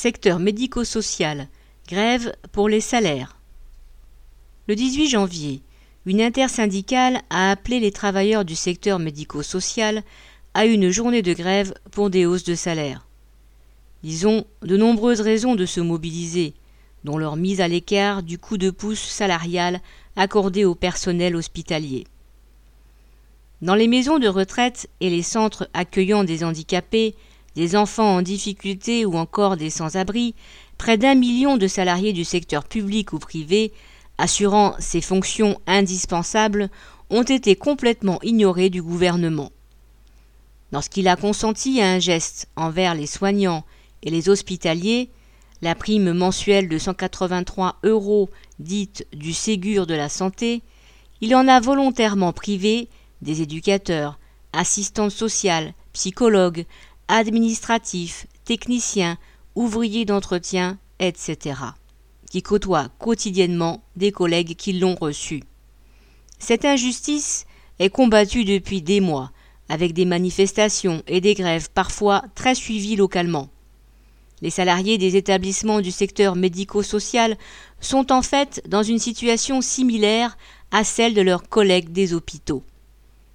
Secteur médico-social. Grève pour les salaires. Le 18 janvier, une intersyndicale a appelé les travailleurs du secteur médico-social à une journée de grève pour des hausses de salaire. Ils ont de nombreuses raisons de se mobiliser, dont leur mise à l'écart du coup de pouce salarial accordé au personnel hospitalier. Dans les maisons de retraite et les centres accueillant des handicapés, enfants en difficulté ou encore des sans-abri, près d'un million de salariés du secteur public ou privé, assurant ces fonctions indispensables, ont été complètement ignorés du gouvernement. Lorsqu'il a consenti à un geste envers les soignants et les hospitaliers, la prime mensuelle de 183 euros dite du Ségur de la santé, il en a volontairement privé des éducateurs, assistantes sociales, psychologues, administratifs, techniciens, ouvriers d'entretien, etc., qui côtoient quotidiennement des collègues qui l'ont reçu. Cette injustice est combattue depuis des mois, avec des manifestations et des grèves parfois très suivies localement. Les salariés des établissements du secteur médico-social sont en fait dans une situation similaire à celle de leurs collègues des hôpitaux.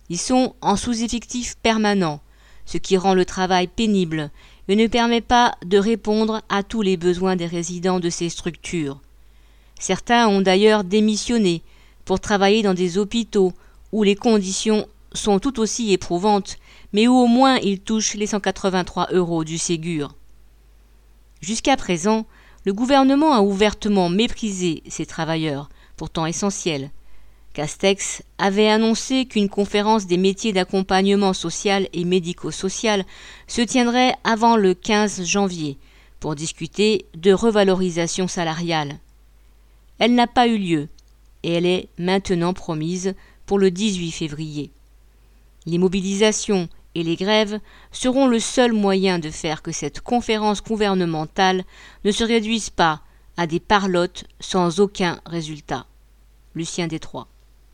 Ils sont en sous-effectif permanent, ce qui rend le travail pénible et ne permet pas de répondre à tous les besoins des résidents de ces structures. Certains ont d'ailleurs démissionné pour travailler dans des hôpitaux où les conditions sont tout aussi éprouvantes, mais où au moins ils touchent les 183 euros du Ségur. Jusqu'à présent, le gouvernement a ouvertement méprisé ces travailleurs, pourtant essentiels, Castex avait annoncé qu'une conférence des métiers d'accompagnement social et médico-social se tiendrait avant le 15 janvier pour discuter de revalorisation salariale. Elle n'a pas eu lieu et elle est maintenant promise pour le 18 février. Les mobilisations et les grèves seront le seul moyen de faire que cette conférence gouvernementale ne se réduise pas à des parlottes sans aucun résultat. Lucien Détroit.